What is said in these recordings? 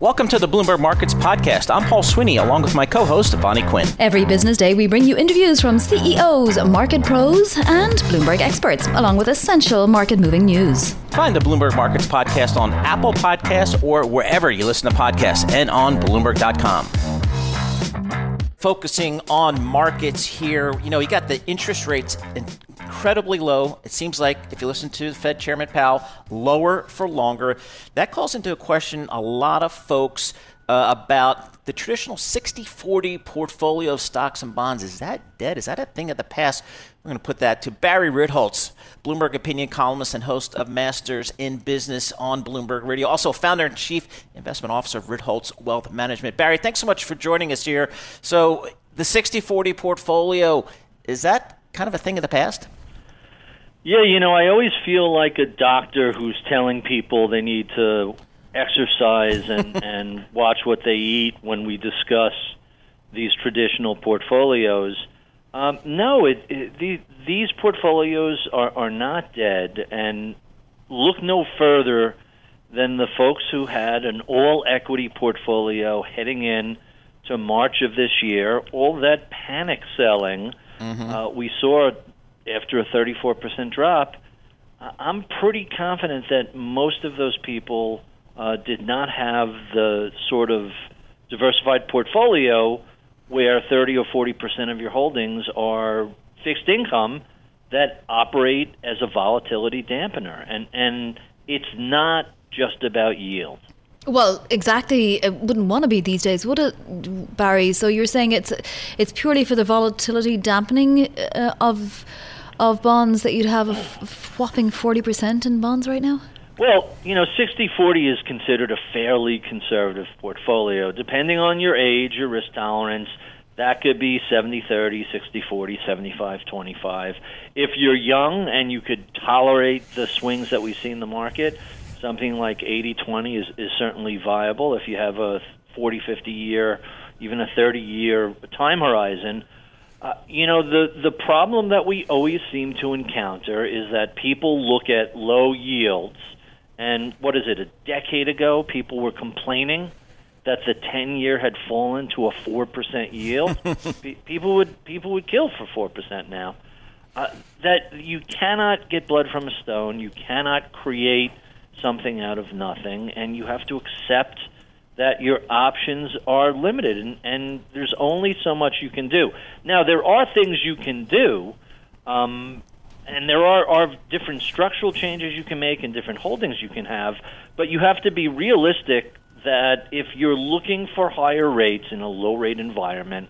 Welcome to the Bloomberg Markets Podcast. I'm Paul Sweeney, along with my co host, Vonnie Quinn. Every business day, we bring you interviews from CEOs, market pros, and Bloomberg experts, along with essential market moving news. Find the Bloomberg Markets Podcast on Apple Podcasts or wherever you listen to podcasts and on Bloomberg.com focusing on markets here. You know, you got the interest rates incredibly low. It seems like if you listen to the Fed Chairman Powell, lower for longer. That calls into question a lot of folks uh, about the traditional 60 40 portfolio of stocks and bonds. Is that dead? Is that a thing of the past? We're going to put that to Barry Ritholtz, Bloomberg opinion columnist and host of Masters in Business on Bloomberg Radio. Also, founder and chief investment officer of Ritholtz Wealth Management. Barry, thanks so much for joining us here. So, the 60 40 portfolio, is that kind of a thing of the past? Yeah, you know, I always feel like a doctor who's telling people they need to exercise and, and watch what they eat when we discuss these traditional portfolios. Um, no, it, it, the, these portfolios are, are not dead, and look no further than the folks who had an all equity portfolio heading in to March of this year. All that panic selling mm-hmm. uh, we saw after a 34% drop, I'm pretty confident that most of those people uh, did not have the sort of diversified portfolio where 30 or 40% of your holdings are fixed income that operate as a volatility dampener. And, and it's not just about yield. Well, exactly. It wouldn't want to be these days, would it, Barry? So you're saying it's it's purely for the volatility dampening uh, of of bonds that you'd have a whopping 40% in bonds right now? Well, you know, 60 40 is considered a fairly conservative portfolio. Depending on your age, your risk tolerance, that could be 70 30, 60 40, 75 25. If you're young and you could tolerate the swings that we see in the market, something like 80 20 is, is certainly viable. If you have a 40 50 year, even a 30 year time horizon, uh, you know the the problem that we always seem to encounter is that people look at low yields, and what is it? A decade ago, people were complaining that the ten year had fallen to a four percent yield. people would people would kill for four percent now. Uh, that you cannot get blood from a stone. You cannot create something out of nothing, and you have to accept that your options are limited and, and there's only so much you can do. Now, there are things you can do, um, and there are, are different structural changes you can make and different holdings you can have, but you have to be realistic that if you're looking for higher rates in a low rate environment,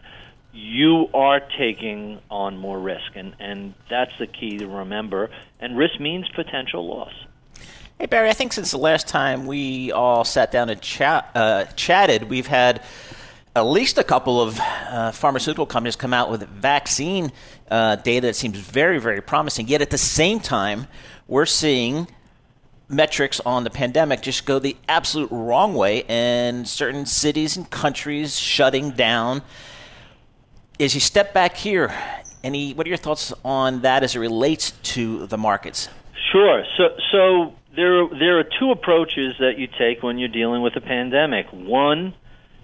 you are taking on more risk, and, and that's the key to remember. And risk means potential loss. Hey, Barry, I think since the last time we all sat down and uh, chatted, we've had at least a couple of uh, pharmaceutical companies come out with vaccine uh, data that seems very, very promising. Yet at the same time, we're seeing metrics on the pandemic just go the absolute wrong way, and certain cities and countries shutting down. As you step back here, any what are your thoughts on that as it relates to the markets? Sure. So, so there there are two approaches that you take when you're dealing with a pandemic. One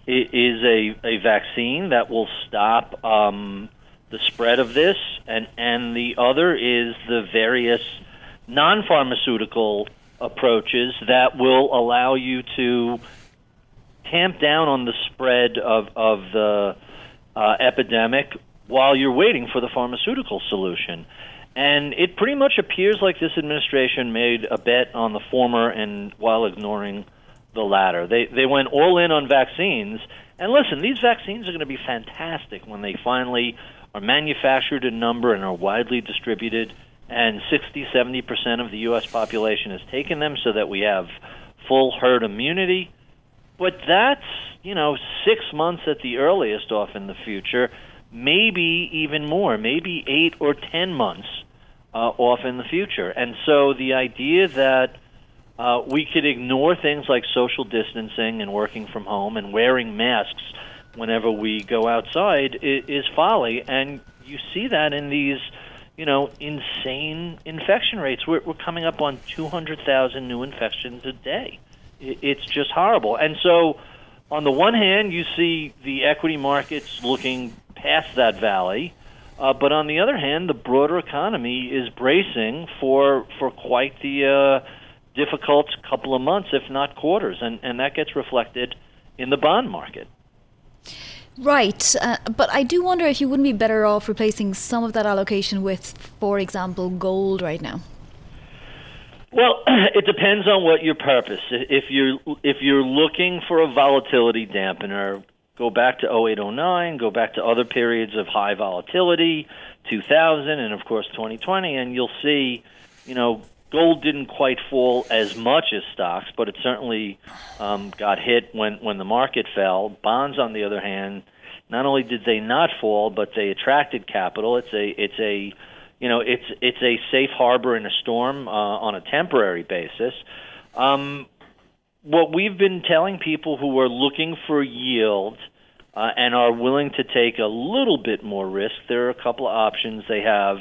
is a a vaccine that will stop um, the spread of this, and and the other is the various non-pharmaceutical approaches that will allow you to tamp down on the spread of of the uh, epidemic while you're waiting for the pharmaceutical solution. And it pretty much appears like this administration made a bet on the former and while ignoring the latter. They they went all in on vaccines. And listen, these vaccines are going to be fantastic when they finally are manufactured in number and are widely distributed and 60 70% of the US population has taken them so that we have full herd immunity. But that's, you know, 6 months at the earliest off in the future maybe even more, maybe eight or ten months uh, off in the future. And so the idea that uh, we could ignore things like social distancing and working from home and wearing masks whenever we go outside is, is folly. And you see that in these, you know, insane infection rates. We're, we're coming up on 200,000 new infections a day it's just horrible. And so, on the one hand, you see the equity markets looking past that valley, uh, but on the other hand, the broader economy is bracing for for quite the uh, difficult couple of months, if not quarters, and and that gets reflected in the bond market. Right, uh, but I do wonder if you wouldn't be better off replacing some of that allocation with, for example, gold right now. Well, it depends on what your purpose. If you're if you're looking for a volatility dampener, go back to 0809, go back to other periods of high volatility, 2000 and of course 2020 and you'll see, you know, gold didn't quite fall as much as stocks, but it certainly um, got hit when when the market fell. Bonds on the other hand, not only did they not fall, but they attracted capital. It's a it's a you know, it's it's a safe harbor in a storm uh, on a temporary basis. Um, what we've been telling people who are looking for yield uh, and are willing to take a little bit more risk, there are a couple of options they have.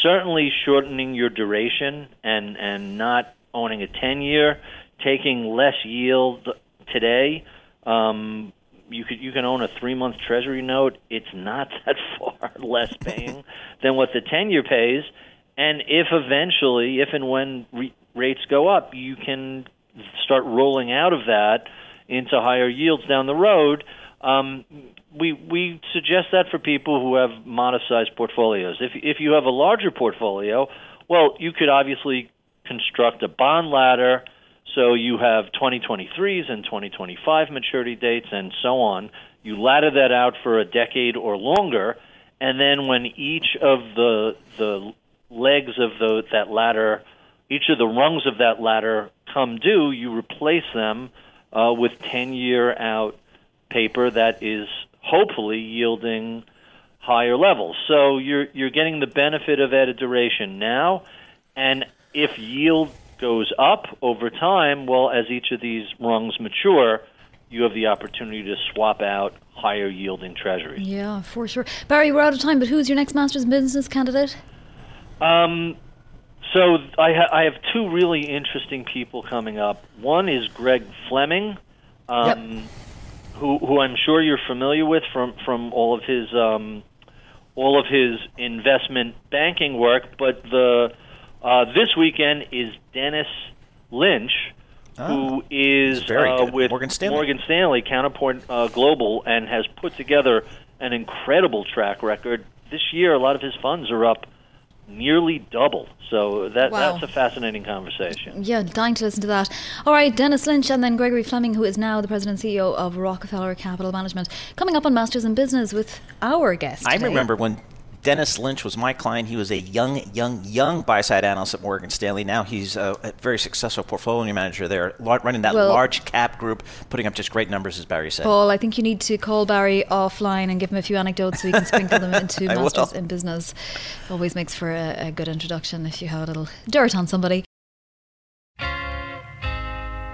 Certainly, shortening your duration and and not owning a ten year, taking less yield today. Um, you could you can own a three month Treasury note. It's not that far less paying than what the ten year pays. And if eventually, if and when re- rates go up, you can start rolling out of that into higher yields down the road. Um, we we suggest that for people who have modest sized portfolios. If if you have a larger portfolio, well, you could obviously construct a bond ladder so you have 2023s and 2025 maturity dates and so on. You ladder that out for a decade or longer, and then when each of the the legs of the that ladder, each of the rungs of that ladder come due, you replace them uh, with 10-year out paper that is hopefully yielding higher levels. So you're you're getting the benefit of added duration now, and if yield goes up over time, well, as each of these rungs mature, you have the opportunity to swap out higher yielding treasuries. Yeah, for sure. Barry, we're out of time, but who's your next Masters in Business candidate? Um, so I, ha- I have two really interesting people coming up. One is Greg Fleming, um, yep. Who, who I'm sure you're familiar with from, from all of his um, all of his investment banking work, but the uh, this weekend is Dennis Lynch, oh, who is uh, with Morgan Stanley. Morgan Stanley Counterpoint uh, Global, and has put together an incredible track record. This year, a lot of his funds are up nearly double. So that wow. that's a fascinating conversation. Yeah, dying to listen to that. All right, Dennis Lynch and then Gregory Fleming, who is now the president and CEO of Rockefeller Capital Management, coming up on Masters in Business with our guest. I remember when Dennis Lynch was my client. He was a young, young, young buy side analyst at Morgan Stanley. Now he's a, very successful portfolio manager there, running that well, large cap group, putting up just great numbers, as Barry said. Paul, I think you need to call Barry offline and give him a few anecdotes so we can sprinkle them into Masters in Business. Always makes for a, a good introduction if you have a little dirt on somebody.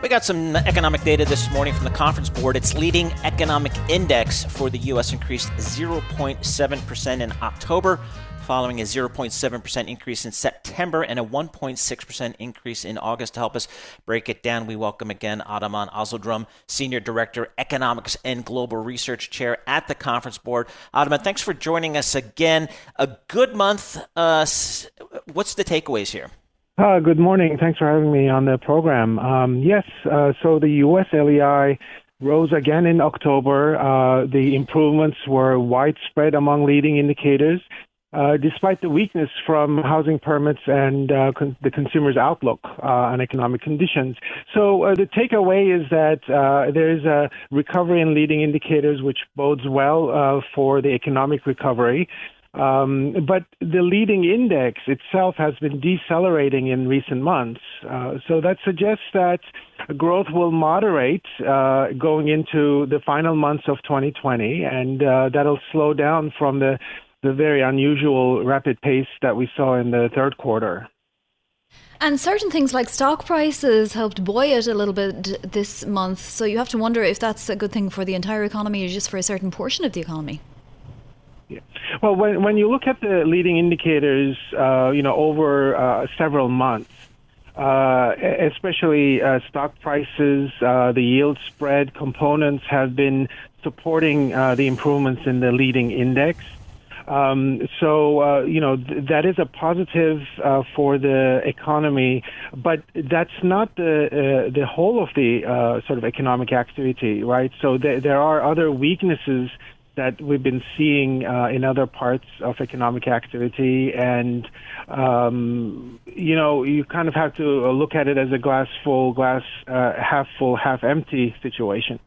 We got some economic data this morning from the conference board. Its leading economic index for the U.S. increased 0.7% in October, following a 0.7% increase in September and a 1.6% increase in August. To help us break it down, we welcome again Ataman Ozyildirim, Senior Director, Economics and Global Research Chair at the conference board. Ataman, thanks for joining us again. A good month. Uh, what's the takeaways here? Uh, good morning. Thanks for having me on the program. Um, yes, uh, so the U.S. LEI rose again in October. Uh, the improvements were widespread among leading indicators, uh, despite the weakness from housing permits and uh, con- the consumer's outlook uh, on economic conditions. So the takeaway is that there is a recovery in leading indicators, which bodes well for the economic recovery. Um, but the leading index itself has been decelerating in recent months. Uh, so that suggests that growth will moderate uh, going into the final months of 2020, and uh, that'll slow down from the, the very unusual rapid pace that we saw in the third quarter. And certain things like stock prices helped buoy it a little bit this month. So you have to wonder if that's a good thing for the entire economy or just for a certain portion of the economy. Yeah. Well, when when you look at the leading indicators, uh, you know, over uh, several months, uh, especially uh, stock prices, uh, the yield spread components have been supporting uh, the improvements in the leading index. Um, so you know th- that is a positive for the economy, but that's not the the whole of the sort of economic activity, right? So th- there are other weaknesses that we've been seeing uh, in other parts of economic activity, and um, you know you kind of have to look at it as a glass full, glass uh, half full, half empty situation.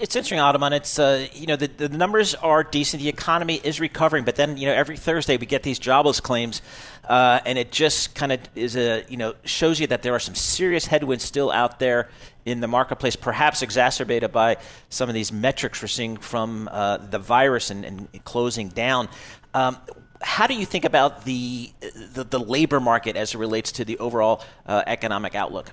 It's interesting, Ataman. It's uh, you know the, the numbers are decent. The economy is recovering, but then you know every Thursday we get these jobless claims, uh, and it just kind of is a you know shows you that there are some serious headwinds still out there in the marketplace, perhaps exacerbated by some of these metrics we're seeing from uh, the virus and, and closing down. Um, how do you think about the, the, the labor market as it relates to the overall uh, economic outlook?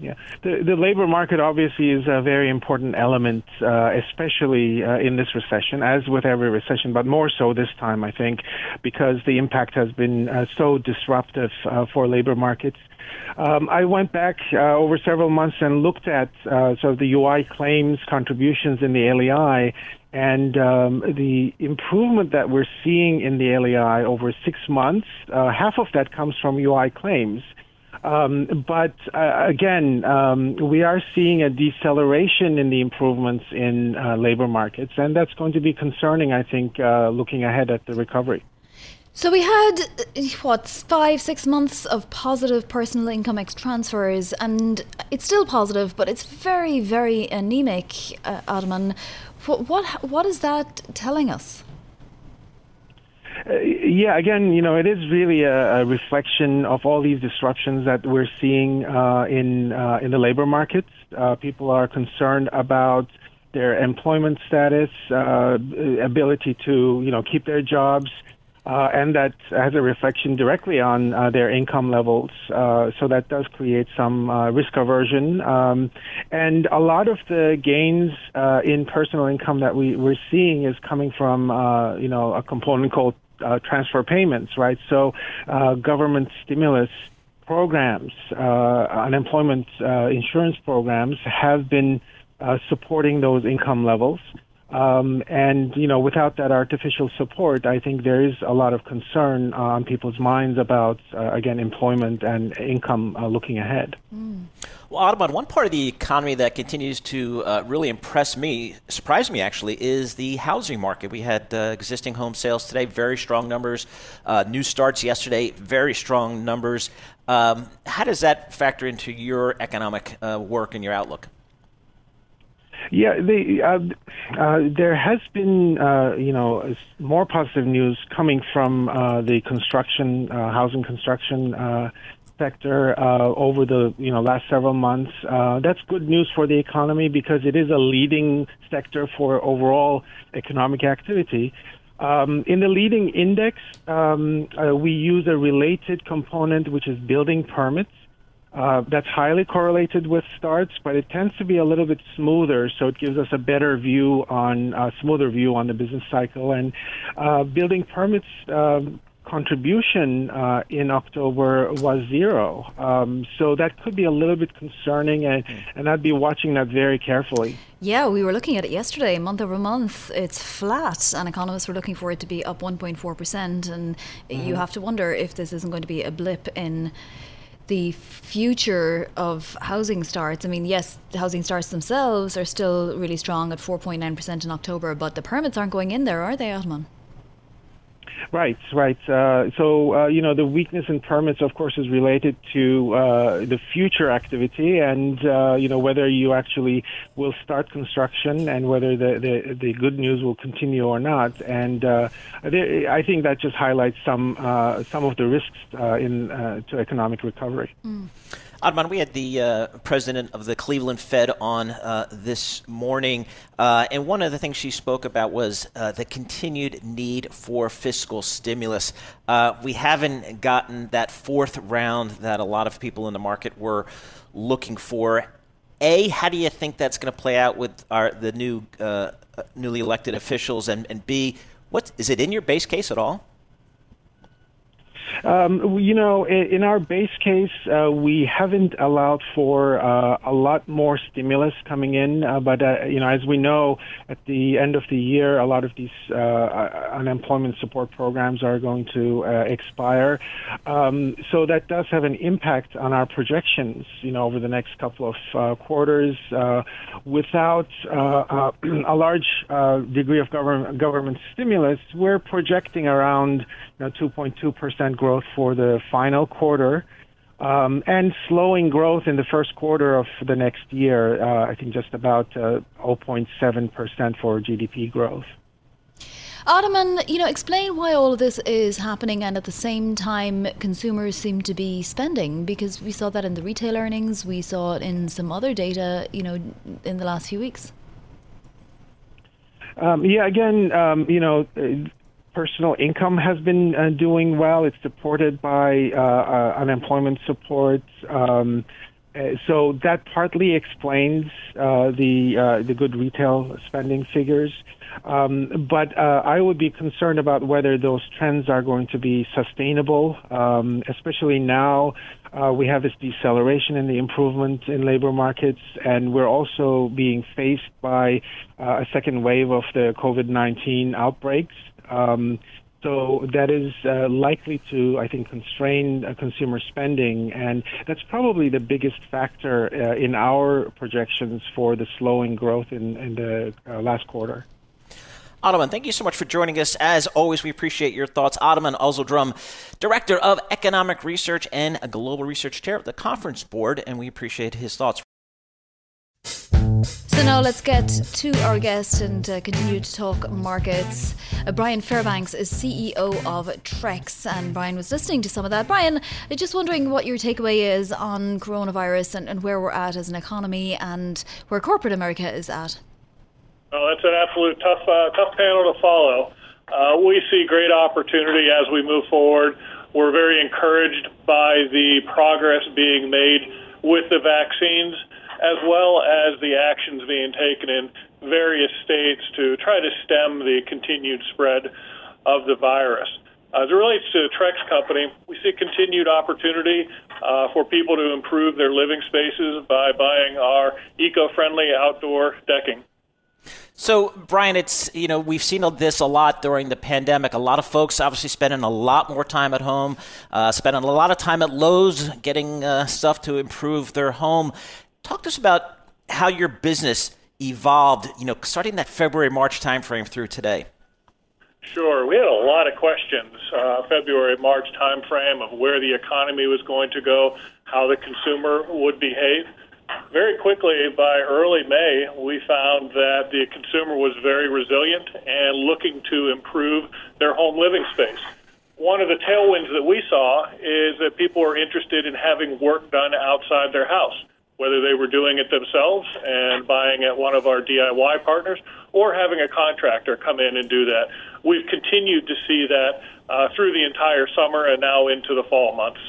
Yeah, the the labor market obviously is a very important element, uh, especially uh, in this recession, as with every recession, but more so this time, I think, because the impact has been uh, so disruptive uh, for labor markets. Um, I went back uh, over several months and looked at uh, sort of the UI claims contributions in the LEI, and um, the improvement that we're seeing in the LEI over six months, half of that comes from UI claims. Um, but uh, again, um, we are seeing a deceleration in the improvements in uh, labor markets, and that's going to be concerning, I think, uh, looking ahead at the recovery. So we had what five, six months of positive personal income ex transfers, and it's still positive, but it's very, very anemic. Uh, Ataman, what, what what is that telling us? Uh, yeah, again, you know, it is really a, a, reflection of all these disruptions that we're seeing uh, in uh, in the labor markets. Uh, people are concerned about their employment status, uh, ability to you know keep their jobs, uh, and that has a reflection directly on their income levels. so that does create some risk aversion, um, and a lot of the gains in personal income that we, we're seeing is coming from you know a component called uh, transfer payments, right? So uh, government stimulus programs, uh, unemployment uh, insurance programs have been uh, supporting those income levels. Um, and you know, without that artificial support, I think there is a lot of concern on people's minds about, uh, again, employment and income uh, looking ahead. Mm. Well, Ataman, one part of the economy that continues to uh, really impress me, surprise me actually, is the housing market. We had uh, existing home sales today, very strong numbers. Uh, new starts yesterday, very strong numbers. Um, how does that factor into your economic uh, work and your outlook? Yeah, the, uh, uh, there has been, uh, you know, more positive news coming from uh, the construction, uh, housing construction uh, sector over the, you know, last several months. that's good news for the economy because it is a leading sector for overall economic activity. Um, in the leading index, um, we use a related component, which is building permits. Uh, that's highly correlated with starts, but it tends to be a little bit smoother, so it gives us a better view on a smoother view on the business cycle. And uh, building permits um, contribution uh, in October was zero, um, so that could be a little bit concerning, and, and I'd be watching that very carefully. Yeah, we were looking at it yesterday, month over month. It's flat, and economists were looking for it to be up 1.4%. And mm-hmm. you have to wonder if this isn't going to be a blip in the future of housing starts. I mean, yes, the housing starts themselves are still really strong at 4.9% in October, but the permits aren't going in there, are they, Ataman? Right, right. Uh, so, uh, you know, the weakness in permits, of course, is related to uh, the future activity and, uh, you know, whether you actually will start construction and whether the, the, the good news will continue or not. And uh, I think that just highlights some, uh, some of the risks in to economic recovery. Mm. Ataman, we had the uh, president of the Cleveland Fed on uh, this morning, uh, and one of the things she spoke about was uh, the continued need for fiscal stimulus. Uh, we haven't gotten that fourth round that a lot of people in the market were looking for. A, how do you think that's going to play out with our the new uh, newly elected officials? And, and B, what is it in your base case at all? Um, you know, in our base case, uh, we haven't allowed for uh, a lot more stimulus coming in. Uh, but, uh, you know, as we know, at the end of the year, a lot of these uh, uh, unemployment support programs are going to expire. Um, so that does have an impact on our projections, you know, over the next couple of quarters. without a large degree of government, government stimulus, we're projecting around you know, 2.2% growth for the final quarter. Um, and slowing growth in the first quarter of the next year. Uh, I think just about uh, 0.7% for GDP growth. Ataman, you know, explain why all of this is happening and at the same time consumers seem to be spending because we saw that in the retail earnings, we saw it in some other data, you know, in the last few weeks. Um, yeah, again, um, you know, personal income has been uh, doing well. It's supported by uh, uh, unemployment support. Um, uh, so that partly explains uh, the uh, the good retail spending figures. Um, but I would be concerned about whether those trends are going to be sustainable, um, especially now uh, we have this deceleration in the improvement in labor markets, and we're also being faced by uh, a second wave of the COVID 19 outbreaks. Um, so that is uh, likely to, I think, constrain uh, consumer spending, and that's probably the biggest factor uh, in our projections for the slowing growth in, in the uh, last quarter. Ataman, thank you so much for joining us. As always, we appreciate your thoughts. Ataman Ozyildirim, Director of Economic Research and Global Research Chair of the Conference Board, and we appreciate his thoughts. So now let's get to our guest and uh, continue to talk markets. Uh, Bryan Fairbanks is CEO of Trex, and Bryan was listening to some of that. Bryan, just wondering what your takeaway is on coronavirus and, and where we're at as an economy and where corporate America is at. Well, it's an absolute tough, uh, tough panel to follow. Uh, we see great opportunity as we move forward. We're very encouraged by the progress being made with the vaccines as well as the actions being taken in various states to try to stem the continued spread of the virus. As it relates to Trex company, we see continued opportunity uh, for people to improve their living spaces by buying our eco-friendly outdoor decking. So, Bryan, it's you know we've seen this a lot during the pandemic. A lot of folks obviously spending a lot more time at home, uh, spending a lot of time at Lowe's getting uh, stuff to improve their home. Talk to us about how your business evolved, you know, starting that February March timeframe through today. Sure, we had a lot of questions uh, February March timeframe of where the economy was going to go, how the consumer would behave. Very quickly, by early May, we found that the consumer was very resilient and looking to improve their home living space. One of the tailwinds that we saw is that people were interested in having work done outside their house whether they were doing it themselves and buying at one of our DIY partners or having a contractor come in and do that. We've continued to see that uh, through the entire summer and now into the fall months.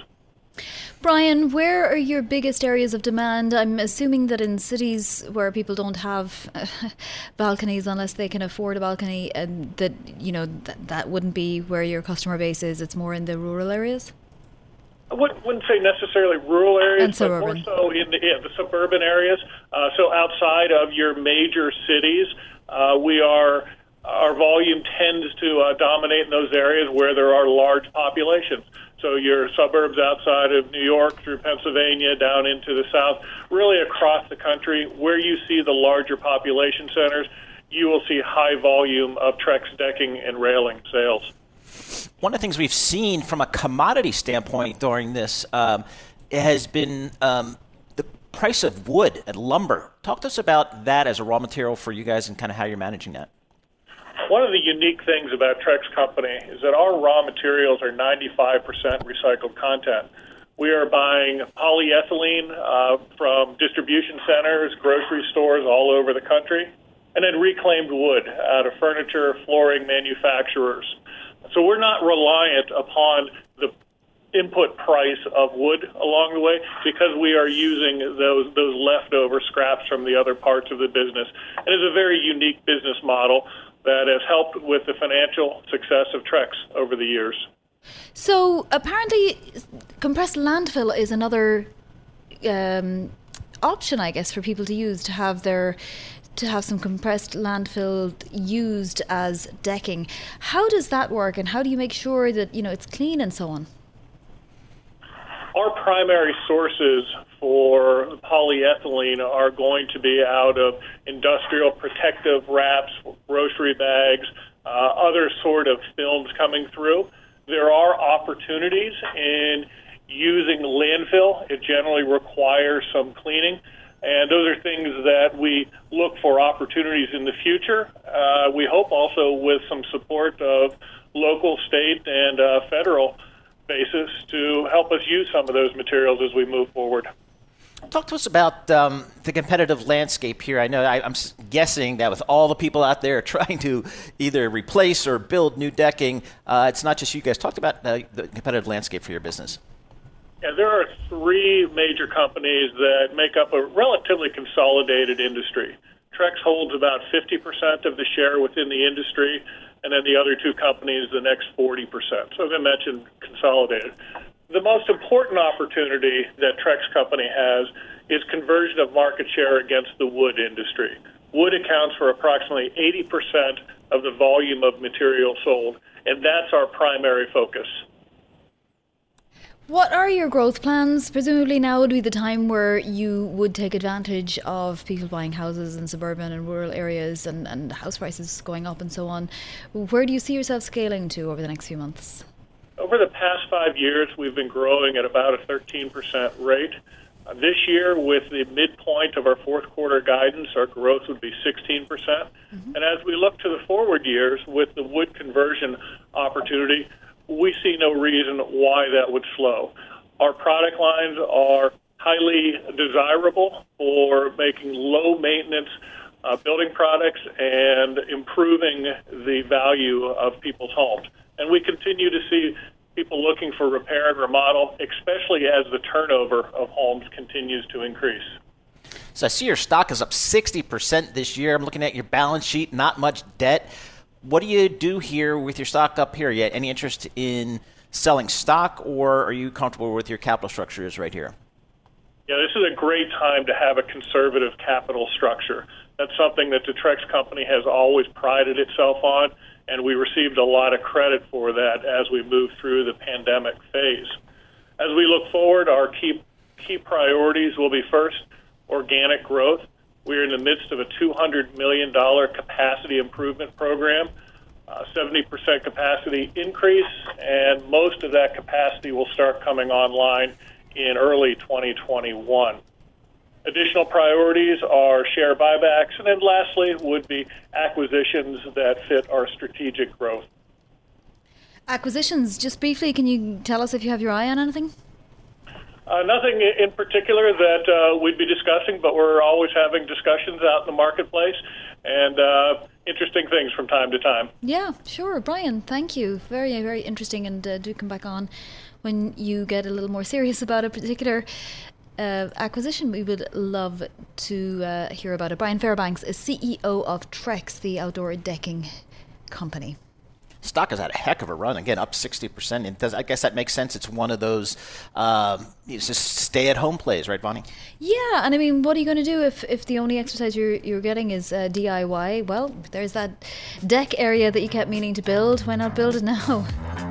Bryan, where are your biggest areas of demand? I'm assuming that in cities where people don't have uh, balconies unless they can afford a balcony, and that you know that that wouldn't be where your customer base is. It's more in the rural areas. I wouldn't say necessarily rural areas, but more so in the, yeah, the suburban areas. Uh, so outside of your major cities, uh, we are our volume tends to uh, dominate in those areas where there are large populations. So your suburbs outside of New York through Pennsylvania down into the south, really across the country, where you see the larger population centers, you will see high volume of Trex decking and railing sales one of the things we've seen from a commodity standpoint during this um, has been um, the price of wood and lumber. Talk to us about that as a raw material for you guys and kind of how you're managing that. One of the unique things about Trex Company is that our raw materials are 95% recycled content. We are buying polyethylene uh, from distribution centers, grocery stores all over the country, and then reclaimed wood out of furniture, flooring manufacturers. So we're not reliant upon the input price of wood along the way because we are using those those leftover scraps from the other parts of the business. And it's a very unique business model that has helped with the financial success of Trex over the years. So apparently, compressed landfill is another um, option, I guess, for people to use to have their to have some compressed landfill used as decking. How does that work, and how do you make sure that you know it's clean and so on? Our primary sources for polyethylene are going to be out of industrial protective wraps, grocery bags, uh, other sort of films coming through. There are opportunities in using landfill. It generally requires some cleaning. And those are things that we look for opportunities in the future. Uh, we hope also with some support of local, state, and uh, federal basis to help us use some of those materials as we move forward. Talk to us about um, the competitive landscape here. I know I, am guessing that with all the people out there trying to either replace or build new decking, uh, it's not just you guys. Talk about uh, the competitive landscape for your business. Yeah, there are three major companies that make up a relatively consolidated industry. Trex holds about 50% of the share within the industry, and then the other two companies, the next 40%. So, as I mentioned, consolidated. The most important opportunity that Trex Company has is conversion of market share against the wood industry. Wood accounts for approximately 80% of the volume of material sold, and that's our primary focus. What are your growth plans? Presumably now would be the time where you would take advantage of people buying houses in suburban and rural areas and, and house prices going up and so on. Where do you see yourself scaling to over the next few months? Over the past five years, we've been growing at about a 13% rate. Uh, this year, with the midpoint of our fourth quarter guidance, our growth would be 16%. Mm-hmm. And as we look to the forward years with the wood conversion opportunity, we see no reason why that would slow. Our product lines are highly desirable for making low maintenance uh, building products and improving the value of people's homes. And we continue to see people looking for repair and remodel, especially as the turnover of homes continues to increase. So I see your stock is up 60% this year. I'm looking at your balance sheet, not much debt. What do you do here with your stock up here? Yet any interest in selling stock, or are you comfortable with your capital structure is right here? Yeah, this is a great time to have a conservative capital structure. That's something that the Trex company has always prided itself on, and we received a lot of credit for that as we move through the pandemic phase. As we look forward, our key key priorities will be first organic growth. We're in the midst of a $200 million capacity improvement program, uh, 70% capacity increase, and most of that capacity will start coming online in early 2021. Additional priorities are share buybacks, and then lastly would be acquisitions that fit our strategic growth. Acquisitions, just briefly, can you tell us if you have your eye on anything? Uh, nothing in particular that uh, we'd be discussing, but we're always having discussions out in the marketplace and uh, interesting things from time to time. Yeah, sure. Bryan, thank you. Very, very interesting. And uh, do come back on when you get a little more serious about a particular uh, acquisition. We would love to uh, hear about it. Bryan Fairbanks is CEO of Trex, the outdoor decking company stock has had a heck of a run. Again, up 60%. And does, I guess that makes sense. It's one of those um, it's just stay at home plays, right, Vonnie? Yeah. And I mean, what are you going to do if, if the only exercise you're, you're getting is uh, DIY? Well, there's that deck area that you kept meaning to build. Why not build it now?